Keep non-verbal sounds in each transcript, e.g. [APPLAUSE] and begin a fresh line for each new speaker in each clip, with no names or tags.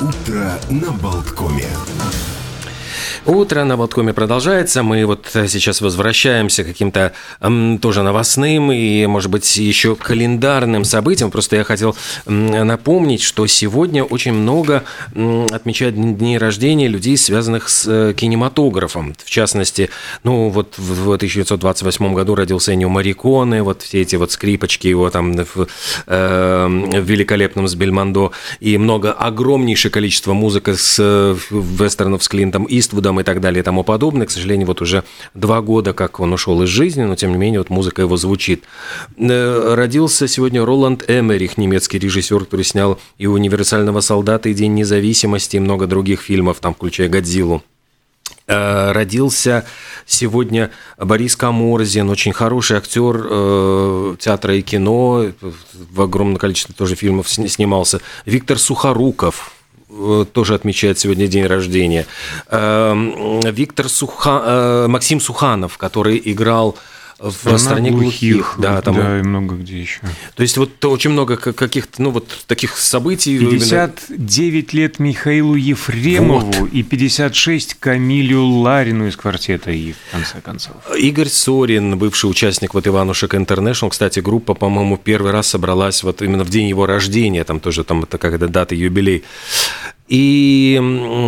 Утро на Болткоме.
Утро на Болткоме продолжается. Мы вот сейчас возвращаемся к каким-то м, тоже новостным и, может быть, еще календарным событиям. Просто я хотел м, напомнить, что сегодня очень много м, отмечают дни рождения людей, связанных с э, кинематографом. В частности, ну вот в 1928 году родился Эннио Мариконе, вот все эти вот скрипочки его там в, э, в великолепном с Бельмондо и много, огромнейшее количество музыки с э, вестернов с Клинтом Иствудом и так далее и тому подобное. К сожалению, вот уже два года, как он ушел из жизни, но тем не менее вот музыка его звучит. Э, родился сегодня Роланд Эмерих, немецкий режиссер, который снял и «Универсального солдата», и «День независимости», и много других фильмов, там, включая «Годзиллу». Э, родился сегодня Борис Каморзин, очень хороший актер э, театра и кино, в огромном количестве тоже фильмов снимался. Виктор Сухоруков, тоже отмечает сегодня день рождения. Эм, Виктор Суха... Э, Максим Суханов, который играл в стране, стране глухих, глухих,
да, там да, и много где еще.
То есть вот очень много каких-то, ну вот таких событий.
59 именно... лет Михаилу Ефремову вот. и 56 Камилю Ларину из квартета И, в конце концов.
Игорь Сорин, бывший участник вот Иванушек Интернешнл, кстати, группа, по-моему, первый раз собралась вот именно в день его рождения, там тоже там это когда дата юбилей. И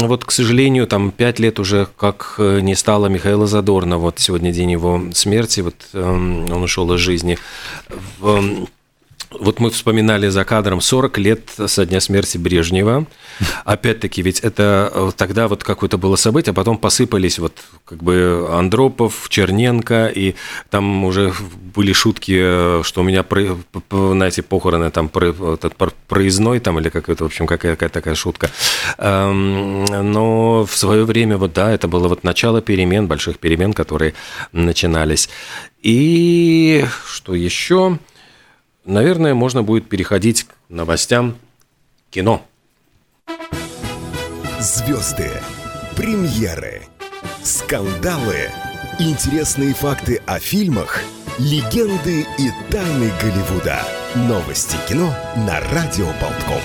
вот, к сожалению, там пять лет уже как э, не стало Михаила Задорна. Вот сегодня день его смерти, вот эм, он ушел из жизни. Вот мы вспоминали за кадром 40 лет со дня смерти Брежнева. Опять-таки, ведь это э, тогда вот какое-то было событие, а потом посыпались вот как бы Андропов, Черненко, и там уже были шутки, э, что у меня на эти похороны там проездной там или какая-то, в общем, какая-то такая шутка. Эм, но в свое время вот да, это было вот начало перемен, больших перемен, которые начинались. И что еще? Наверное, можно будет переходить к новостям кино.
Звезды, премьеры, скандалы, интересные факты о фильмах, легенды и тайны Голливуда. Новости кино на Радио Болтком.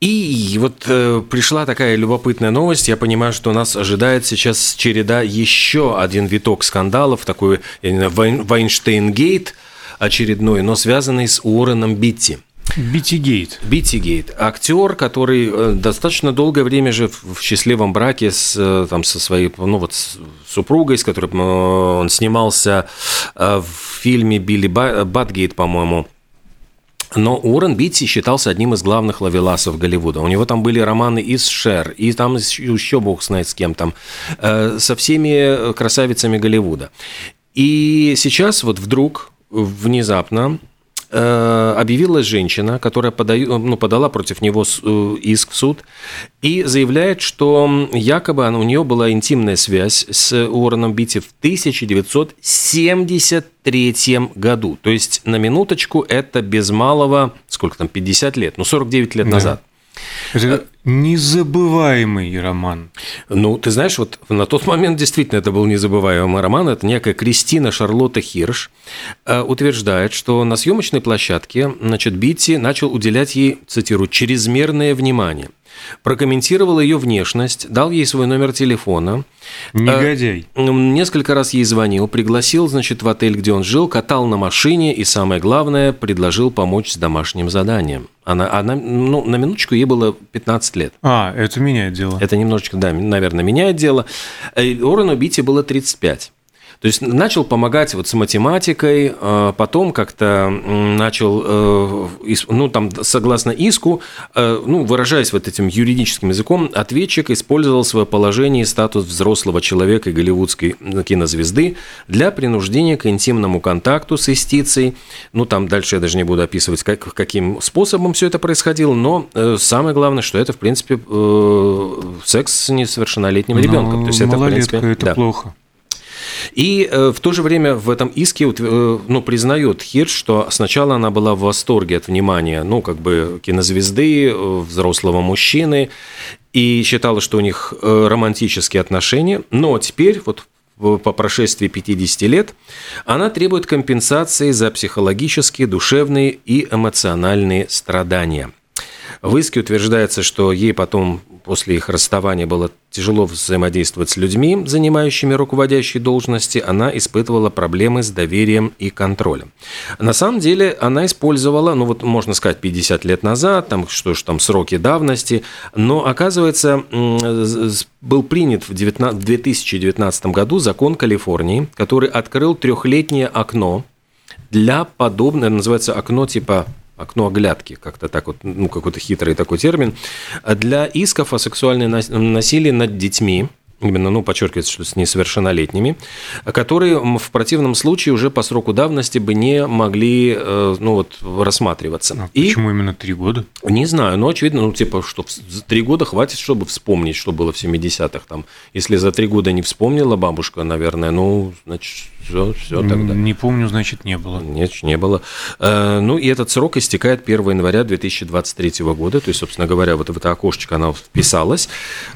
И вот э, пришла такая любопытная новость. Я понимаю, что нас ожидает сейчас череда еще один виток скандалов, такой Вайнштейн-гейт – очередной, но связанный с Уорреном Битти.
Биттигейт.
Биттигейт. Актер, который э, достаточно долгое время же в счастливом браке с, э, там, со своей ну, вот, с супругой, с которой э, он снимался в фильме Билли Батгейт, по-моему. Но Уоррен Битти считался одним из главных лавеласов Голливуда. У него там были романы и с Шер, и там еще бог знает с кем там, со всеми красавицами Голливуда. И сейчас вот вдруг внезапно э, объявилась женщина, которая подаю, ну, подала против него э, иск в суд и заявляет, что якобы она, у нее была интимная связь с Уорреном Битти в 1973 году. То есть, на минуточку, это без малого, сколько там, 50 лет, ну, 49 лет да. назад.
Это незабываемый роман.
Ну, ты знаешь, вот на тот момент действительно это был незабываемый роман. Это некая Кристина Шарлотта Хирш э, утверждает, что на съемочной площадке значит, Битти начал уделять ей, цитирую, «чрезмерное внимание» прокомментировал ее внешность, дал ей свой номер телефона.
Негодяй.
Э, несколько раз ей звонил, пригласил, значит, в отель, где он жил, катал на машине и, самое главное, предложил помочь с домашним заданием. Она, она ну, на минуточку ей было 15 лет.
А, это меняет дело.
Это немножечко, да, наверное, меняет дело. Э, Орану Бити было 35. То есть начал помогать вот с математикой, а потом как-то начал, э, ну там согласно иску, э, ну выражаясь вот этим юридическим языком, ответчик использовал свое положение и статус взрослого человека и голливудской кинозвезды для принуждения к интимному контакту с истицей. Ну там дальше я даже не буду описывать, как, каким способом все это происходило, но э, самое главное, что это в принципе секс с несовершеннолетним ребенком.
То есть это в принципе это да. плохо.
И э, в то же время в этом иске э, ну, признает Хирш, что сначала она была в восторге от внимания, ну, как бы кинозвезды, э, взрослого мужчины, и считала, что у них романтические отношения, но теперь вот по прошествии 50 лет, она требует компенсации за психологические, душевные и эмоциональные страдания. В иске утверждается, что ей потом после их расставания было тяжело взаимодействовать с людьми, занимающими руководящие должности, она испытывала проблемы с доверием и контролем. На самом деле она использовала, ну вот можно сказать, 50 лет назад, там что ж там сроки давности, но оказывается был принят в 2019 году закон Калифорнии, который открыл трехлетнее окно для подобного, называется окно типа окно оглядки, как-то так вот, ну, какой-то хитрый такой термин, для исков о сексуальном насилии над детьми, именно, ну, подчеркивается, что с несовершеннолетними, которые в противном случае уже по сроку давности бы не могли, э, ну, вот, рассматриваться.
А и, почему именно три года?
Не знаю, но очевидно, ну, типа, что три года хватит, чтобы вспомнить, что было в 70-х там. Если за три года не вспомнила бабушка, наверное, ну, значит, все, все тогда.
Не помню, значит, не было.
Нет, не было. Э, ну, и этот срок истекает 1 января 2023 года, то есть, собственно говоря, вот в это окошечко она вписалась.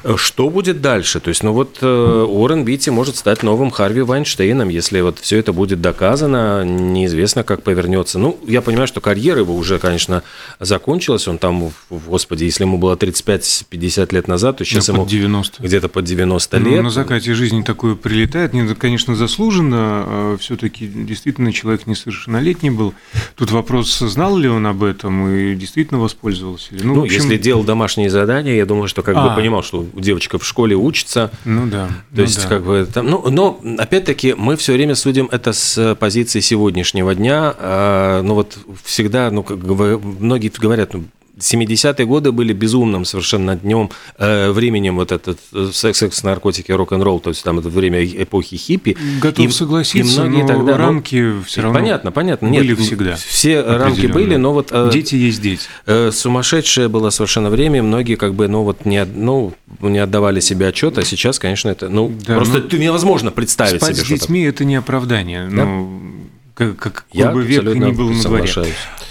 Э, что будет дальше? То есть, ну, вот э, Уоррен Битти может стать новым Харви Вайнштейном, если вот все это будет доказано, неизвестно, как повернется. Ну, я понимаю, что карьера его уже, конечно, закончилась, он там, господи, если ему было 35-50 лет назад, то сейчас
да,
ему
90.
где-то под 90 ну, лет.
на закате жизни такое прилетает, не, конечно, заслуженно, а все-таки действительно человек несовершеннолетний был. Тут вопрос, знал ли он об этом и действительно воспользовался?
Ну, ну общем... если делал домашние задания, я думаю, что как а. бы понимал, что девочка в школе учится.
Ну да.
То
ну,
есть,
да.
как бы там, ну, но опять-таки мы все время судим это с позиции сегодняшнего дня. А, ну вот всегда, ну, как многие говорят, ну, 70-е годы были безумным совершенно днем, э, временем вот этот э, секс, секс наркотики, рок-н-ролл, то есть там это время эпохи хиппи.
Готов и, согласиться, и многие но тогда, рамки ну, все равно
Понятно, понятно.
Нет, были всегда.
Все рамки были, но вот...
Э, дети есть дети.
Э, сумасшедшее было совершенно время, многие как бы, ну вот не, ну, не отдавали себе отчет, а сейчас, конечно, это, ну, да, просто ну, невозможно представить
спать
себе.
с детьми – это не оправдание.
Да?
Ну, как, как Я бы век ни был на дворе.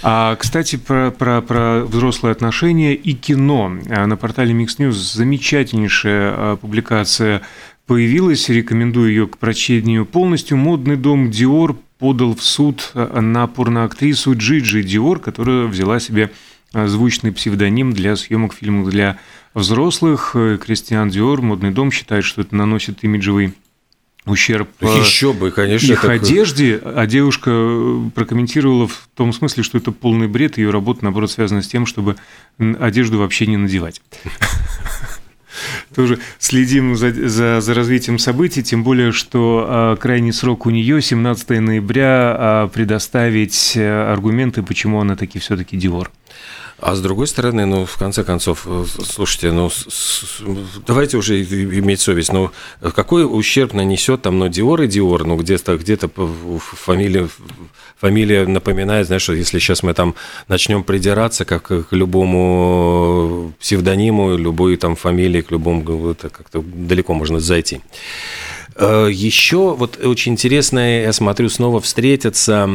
А, кстати, про, про, про взрослые отношения и кино. А, на портале Mix News замечательнейшая а, публикация появилась, рекомендую ее к прочтению полностью. Модный дом Диор подал в суд а, на порноактрису Джиджи Диор, которая взяла себе звучный псевдоним для съемок фильмов для взрослых. Кристиан Диор, модный дом, считает, что это наносит имиджевый ущерб
Еще бы, конечно,
их такой... одежде, а девушка э, прокомментировала в том смысле, что это полный бред, ее работа, наоборот, связана с тем, чтобы одежду вообще не надевать. [LAUGHS] Тоже следим за, за, за развитием событий, тем более, что а, крайний срок у нее 17 ноября а, предоставить э, аргументы, почему она таки все-таки Диор.
А с другой стороны, ну, в конце концов, э, слушайте, ну, давайте уже иметь совесть. Ну, какой ущерб нанесет там, ну, Диор и Диор, ну, где-то где фамилия, фамилия напоминает, знаешь, что если сейчас мы там начнем придираться как к любому псевдониму, любой там фамилии, к любому, это как-то далеко можно зайти. Э, Еще вот очень интересно, я смотрю, снова встретятся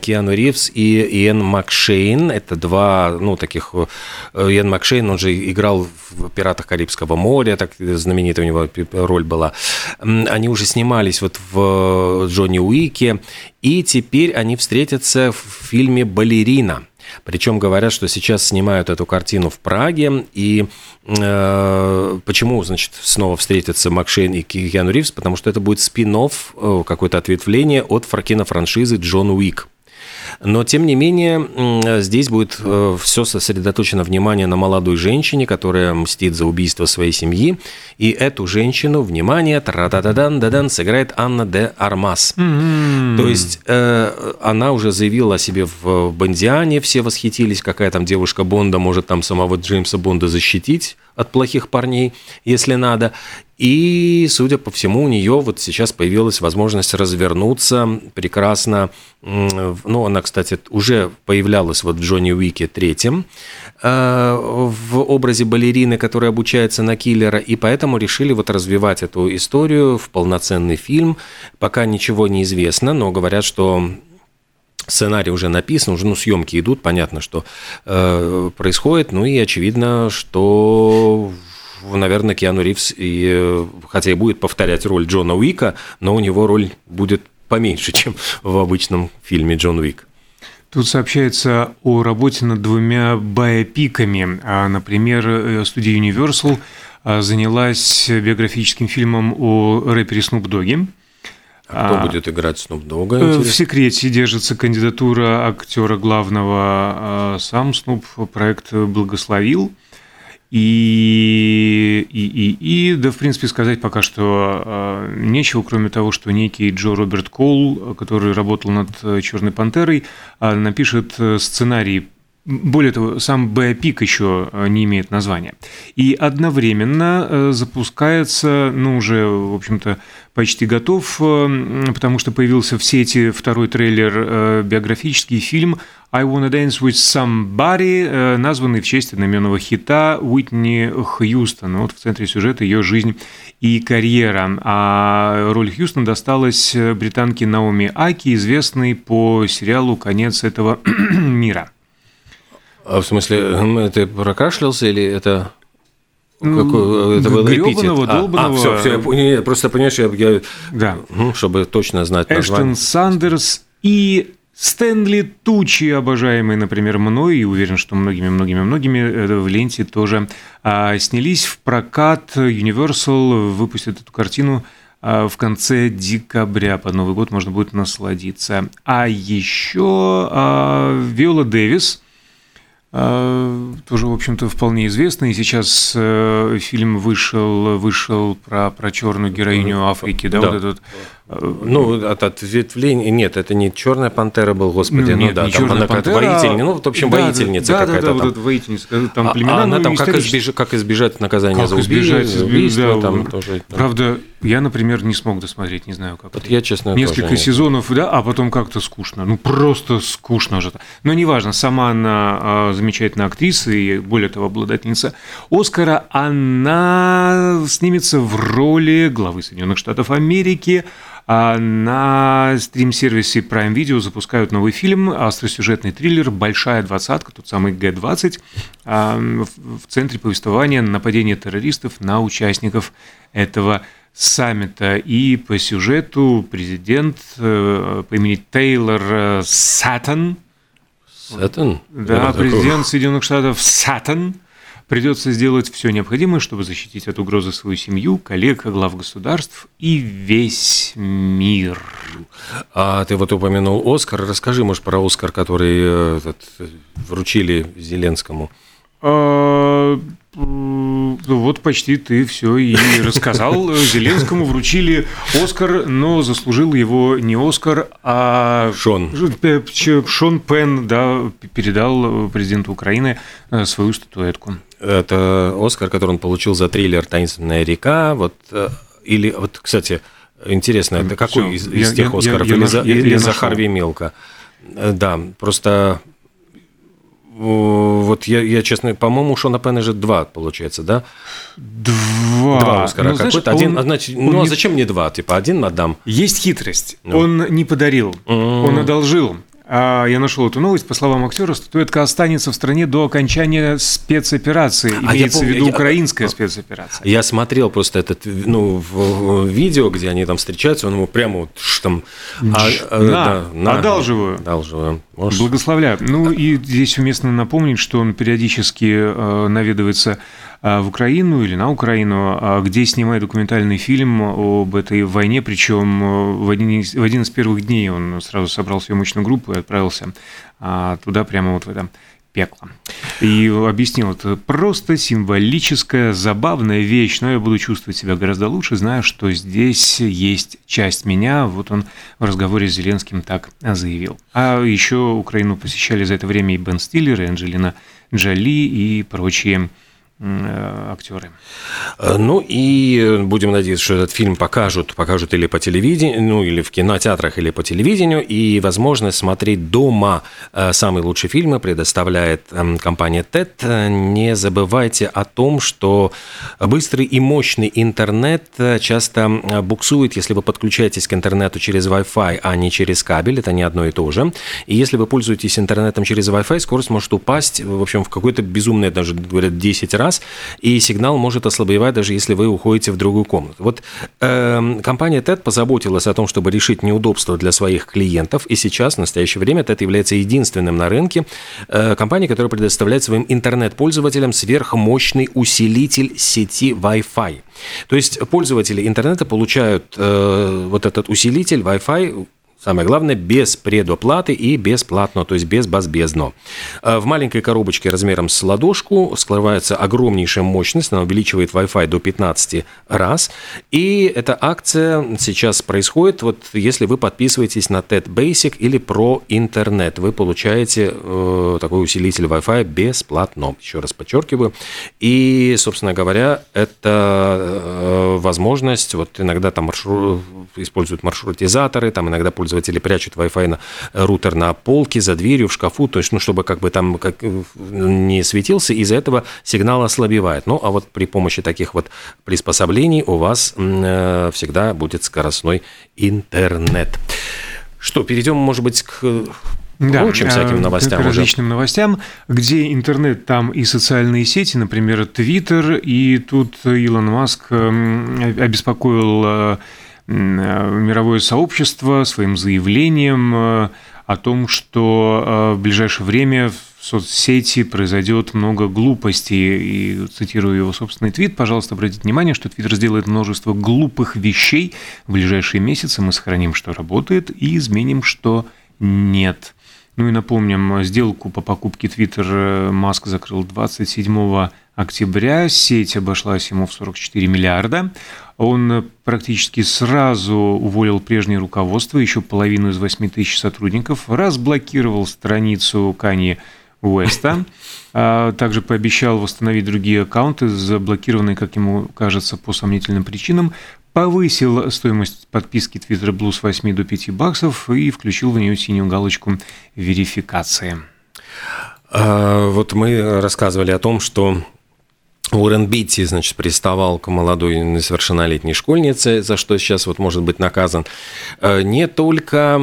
Киану Ривз и Иэн Макшейн. Это два, ну, таких... Э, Иэн Макшейн, он же играл в «Пиратах Карибского моря», так знаменитая у него роль была. Они уже снимались вот в Джонни Уике, и теперь они встретятся в фильме «Балерина». Причем говорят, что сейчас снимают эту картину в Праге. И э, почему, значит, снова встретятся Макшейн и Киану Ривз? Потому что это будет спин э, какое-то ответвление от франшизы Джон Уик. Но, тем не менее, здесь будет э, все сосредоточено внимание на молодой женщине, которая мстит за убийство своей семьи. И эту женщину, внимание, тра-да-да-дан, да-дан, сыграет Анна де Армас. Mm-hmm. То есть э, она уже заявила о себе в Бондиане, все восхитились, какая там девушка Бонда может там самого Джеймса Бонда защитить от плохих парней, если надо. И, судя по всему, у нее вот сейчас появилась возможность развернуться прекрасно. Ну, она, кстати, уже появлялась вот в Джонни Уике третьем э, в образе балерины, которая обучается на киллера, и поэтому решили вот развивать эту историю в полноценный фильм. Пока ничего не известно, но говорят, что сценарий уже написан, уже ну, съемки идут, понятно, что э, происходит, ну и очевидно, что наверное, Киану Ривз, и, э, хотя и будет повторять роль Джона Уика, но у него роль будет поменьше, [LAUGHS] чем в обычном фильме Джон Уик.
Тут сообщается о работе над двумя биопиками. А, например, э, студия Universal а, занялась биографическим фильмом о рэпере Снуп Доге.
А кто а, будет играть Снуп Дога?
Э, в секрете держится кандидатура актера главного. Сам Снуп проект благословил. И, и, и, и, да, в принципе, сказать пока что э, нечего, кроме того, что некий Джо Роберт Коул, который работал над «Черной пантерой», э, напишет сценарий более того, сам биопик еще не имеет названия. И одновременно запускается, ну, уже, в общем-то, почти готов, потому что появился в сети второй трейлер, биографический фильм I Wanna Dance With Somebody, э, названный в честь одноименного хита Уитни Хьюстон. Вот в центре сюжета ее жизнь и карьера. А роль Хьюстона досталась британке Наоми Аки, известной по сериалу «Конец этого [CLEARS THROAT] мира».
А в смысле, ты прокашлялся или это... Какой, это был
Гребаного, эпитет. А,
а, все, все, я, просто, понимаешь, я, я да. ну, чтобы точно знать
Эштон название. Сандерс и Стэнли Тучи, обожаемый, например, мной, и уверен, что многими-многими-многими э, в ленте тоже, а, снялись в прокат. Universal выпустит эту картину а, в конце декабря. Под Новый год можно будет насладиться. А еще а, Виола Дэвис – тоже, в общем-то, вполне известный. Сейчас э, фильм вышел, вышел про, про черную героиню Африки, да, да. вот этот
ну, от ответвления. Нет, это не черная пантера был, господи, ну,
нет,
да,
не там она
как воительница. Ну, в общем, да, воительница
да,
какая-то.
Да, да,
там.
вот воительница, там племена.
А, она там как избежать, как избежать наказания
как
за убийство,
избежать, убийство да, там тоже. Правда, я, например, не смог досмотреть, не знаю как.
Вот я, честно,
Несколько сезонов, да, а потом как-то скучно. Ну, просто скучно уже. Но неважно, сама она а, замечательная актриса и, более того, обладательница Оскара, она снимется в роли главы Соединенных Штатов Америки, а на стрим-сервисе Prime Video запускают новый фильм, остросюжетный триллер «Большая двадцатка», тот самый Г-20, а, в центре повествования нападение террористов на участников этого саммита. И по сюжету президент э, по имени Тейлор э, Саттон,
Саттон?
Да, президент Соединенных Штатов Саттон – Придется сделать все необходимое, чтобы защитить от угрозы свою семью, коллег, глав государств и весь мир.
А ты вот упомянул Оскар. Расскажи, может, про Оскар, который э, этот, вручили Зеленскому.
А, вот почти ты все и рассказал. [LAUGHS] Зеленскому вручили Оскар, но заслужил его не Оскар, а
Шон.
Шон Пен да, передал президенту Украины э, свою статуэтку.
Это Оскар, который он получил за триллер «Таинственная река». Вот, э, или, вот, кстати, интересно, это какой из, из я, тех я, Оскаров? Я, или я, за, я, или я за Харви Милка? Э, да, просто вот я, я честно, по-моему, у Шона Пена же два, получается, да?
Два.
Два Оскара. Ну, Какой-то один, он, значит, он ну, а не... зачем мне два? Типа, один отдам.
Есть хитрость. Ну. Он не подарил, mm-hmm. он одолжил. А я нашел эту новость. По словам актера, статуэтка останется в стране до окончания спецоперации. А Имеется помню, в виду я, украинская спецоперация.
Я смотрел просто этот, ну, в, видео, где они там встречаются, он ему прямо вот там...
А, а, на, да, на, одалживаю.
Одалживаю.
Может... Благословляю. Ну, и здесь уместно напомнить, что он периодически э, наведывается а, в Украину или на Украину, а, где снимает документальный фильм об этой войне, причем э, в один, из, в один из первых дней он сразу собрал съемочную группу и отправился а, туда прямо вот в это пекло. И объяснил, это просто символическая, забавная вещь, но я буду чувствовать себя гораздо лучше, зная, что здесь есть часть меня. Вот он в разговоре с Зеленским так заявил. А еще Украину посещали за это время и Бен Стиллер, и Анджелина Джоли и прочие Э, актеры.
Э, ну и будем надеяться, что этот фильм покажут, покажут или по телевидению, ну или в кинотеатрах, или по телевидению, и возможность смотреть дома э, самые лучшие фильмы предоставляет эм, компания TED. Не забывайте о том, что быстрый и мощный интернет часто буксует, если вы подключаетесь к интернету через Wi-Fi, а не через кабель, это не одно и то же. И если вы пользуетесь интернетом через Wi-Fi, скорость может упасть, в общем, в какой-то безумный, даже говорят, 10 раз, раз, и сигнал может ослабевать, даже если вы уходите в другую комнату. Вот э, компания TED позаботилась о том, чтобы решить неудобства для своих клиентов, и сейчас, в настоящее время, TED является единственным на рынке э, компанией, которая предоставляет своим интернет-пользователям сверхмощный усилитель сети Wi-Fi. То есть пользователи интернета получают э, вот этот усилитель Wi-Fi Самое главное, без предоплаты и бесплатно, то есть без базбездно. А в маленькой коробочке размером с ладошку скрывается огромнейшая мощность, она увеличивает Wi-Fi до 15 раз. И эта акция сейчас происходит, вот если вы подписываетесь на TED Basic или Pro Internet, вы получаете э, такой усилитель Wi-Fi бесплатно, еще раз подчеркиваю. И, собственно говоря, это э, возможность, вот иногда там маршрут, используют маршрутизаторы, там иногда пользуются пользователи прячут Wi-Fi на э, рутер на полке, за дверью, в шкафу, то есть, ну, чтобы как бы там как, э, не светился, из-за этого сигнал ослабевает. Ну, а вот при помощи таких вот приспособлений у вас э, всегда будет скоростной интернет. Что, перейдем, может быть, к да, прочим всяким новостям.
К различным уже. новостям, где интернет, там и социальные сети, например, Твиттер, и тут Илон Маск обеспокоил Э, мировое сообщество своим заявлением э, о том, что э, в ближайшее время в соцсети произойдет много глупостей. И цитирую его собственный твит. Пожалуйста, обратите внимание, что Твиттер сделает множество глупых вещей. В ближайшие месяцы мы сохраним, что работает, и изменим, что нет. Ну и напомним, сделку по покупке Twitter Маск закрыл 27 октября. Сеть обошлась ему в 44 миллиарда. Он практически сразу уволил прежнее руководство, еще половину из 8 тысяч сотрудников, разблокировал страницу Кани Уэста, а также пообещал восстановить другие аккаунты, заблокированные, как ему кажется, по сомнительным причинам, повысил стоимость подписки Twitter Blue с 8 до 5 баксов и включил в нее синюю галочку верификации.
А, вот мы рассказывали о том, что Уоррен Битти, значит, приставал к молодой несовершеннолетней школьнице, за что сейчас вот может быть наказан. Э, не только,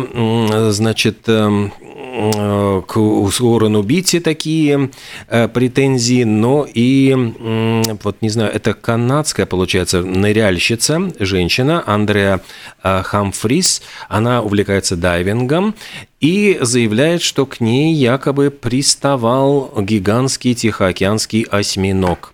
значит, эм, к Уоррену Битти такие э, претензии, но и, вот не знаю, это канадская, получается, ныряльщица, женщина, Андреа Хамфрис, она увлекается дайвингом, и заявляет, что к ней якобы приставал гигантский тихоокеанский осьминог.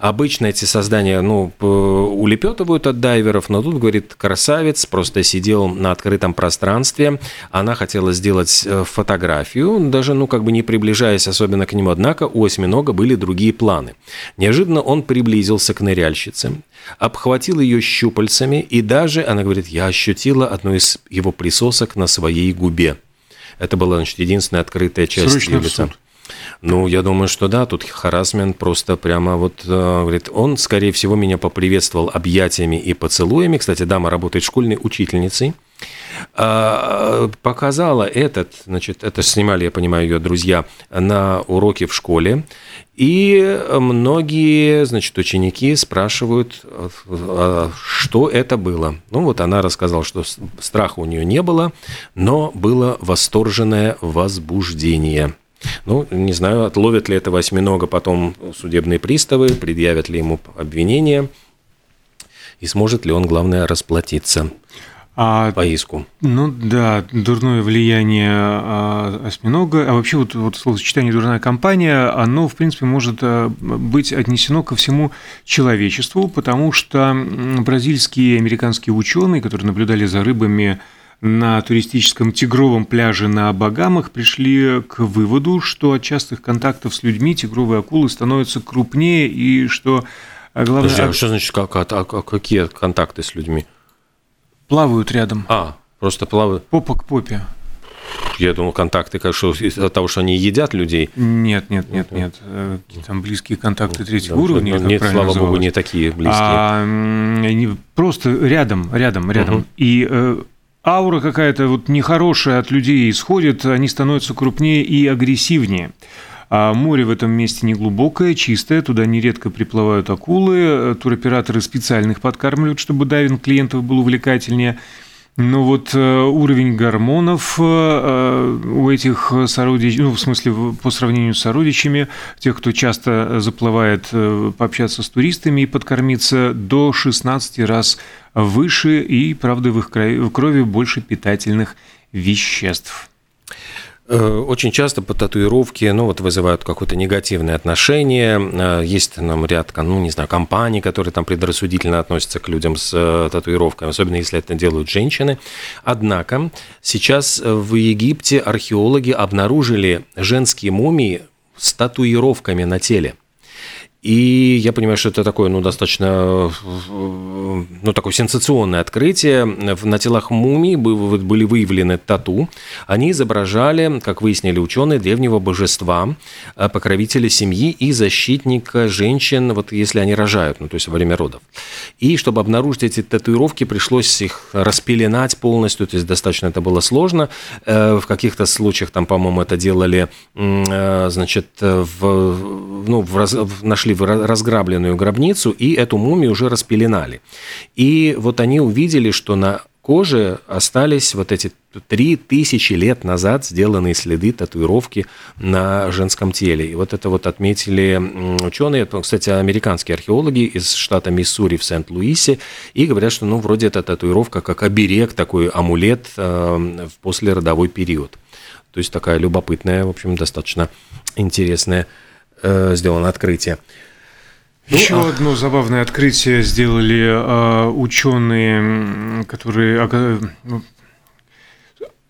Обычно эти создания ну, улепетывают от дайверов, но тут, говорит, красавец просто сидел на открытом пространстве. Она хотела сделать э, фотографию, даже ну, как бы не приближаясь особенно к нему. Однако у осьминога были другие планы. Неожиданно он приблизился к ныряльщице, обхватил ее щупальцами, и даже, она говорит, я ощутила одну из его присосок на своей губе. Это была, значит, единственная открытая часть Срочно ее лица. Суд. Ну, я думаю, что да, тут харасмент просто прямо вот, э, говорит, он, скорее всего, меня поприветствовал объятиями и поцелуями. Кстати, дама работает школьной учительницей. А, показала этот, значит, это снимали, я понимаю, ее друзья на уроке в школе. И многие, значит, ученики спрашивают, а, что это было. Ну, вот она рассказала, что страха у нее не было, но было восторженное возбуждение. Ну, не знаю, отловят ли это восьминога потом судебные приставы, предъявят ли ему обвинение, и сможет ли он, главное, расплатиться а, по иску.
Ну да, дурное влияние а, осьминога, а вообще вот, вот словосочетание «дурная компания», оно, в принципе, может а, быть отнесено ко всему человечеству, потому что бразильские и американские ученые, которые наблюдали за рыбами на туристическом тигровом пляже на Багамах пришли к выводу, что от частых контактов с людьми тигровые акулы становятся крупнее и что
а, главное... Подожди, а что значит как, а, а какие контакты с людьми?
Плавают рядом.
А, просто плавают?
Попа к попе.
Я думал, контакты, как что, из-за того, что они едят людей.
Нет, нет, нет, нет. Э, там близкие контакты третьего да, уровня.
Нет, слава называлось. богу, не такие близкие. А,
они просто рядом, рядом, рядом. Угу. И э, аура какая-то вот нехорошая от людей исходит, они становятся крупнее и агрессивнее. А море в этом месте не глубокое, чистое, туда нередко приплывают акулы, туроператоры специальных подкармливают, чтобы дайвинг клиентов был увлекательнее. Ну вот э, уровень гормонов э, у этих сородичей, ну в смысле по сравнению с сородичами, тех, кто часто заплывает э, пообщаться с туристами и подкормиться, до 16 раз выше и, правда, в их крови больше питательных веществ.
Э, очень часто по татуировке, ну, вот вызывают какое-то негативное отношение. Э, есть там ряд, ну, не знаю, компаний, которые там предрассудительно относятся к людям с э, татуировками, особенно если это делают женщины. Однако сейчас в Египте археологи обнаружили женские мумии с татуировками на теле. И я понимаю, что это такое, ну, достаточно, ну, такое сенсационное открытие. На телах мумий были выявлены тату. Они изображали, как выяснили ученые, древнего божества, э, покровителя семьи и защитника женщин, вот если они рожают, ну, то есть во время родов. И чтобы обнаружить эти татуировки, пришлось их распеленать полностью, то есть достаточно это было сложно. Э, в каких-то случаях, там, по-моему, это делали, э, значит, в, ну, в, нашли нашли разграбленную гробницу, и эту мумию уже распеленали. И вот они увидели, что на коже остались вот эти три тысячи лет назад сделанные следы татуировки на женском теле. И вот это вот отметили ученые, кстати, американские археологи из штата Миссури в Сент-Луисе, и говорят, что ну вроде эта татуировка как оберег, такой амулет э, в послеродовой период. То есть такая любопытная, в общем, достаточно интересная э, сделано открытие.
Еще ну, а... одно забавное открытие сделали э, ученые, которые ну,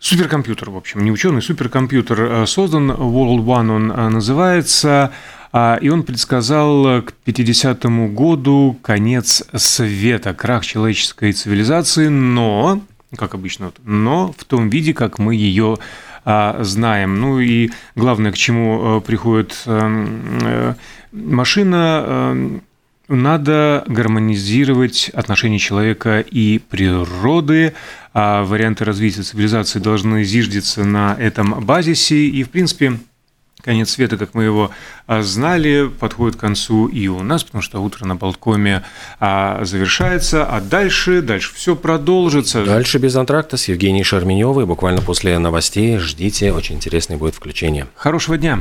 суперкомпьютер, в общем, не ученый, суперкомпьютер э, создан, World One он называется, а, и он предсказал к 50-му году конец света, крах человеческой цивилизации, но, как обычно, но в том виде, как мы ее а, знаем. Ну и главное, к чему приходит машина эм, надо гармонизировать отношения человека и природы, а варианты развития цивилизации должны зиждиться на этом базисе. И, в принципе, конец света, как мы его а, знали, подходит к концу и у нас, потому что утро на Болткоме а, завершается, а дальше, дальше все продолжится.
Дальше без антракта с Евгенией Шарменевой. Буквально после новостей ждите, очень интересное будет включение.
Хорошего дня!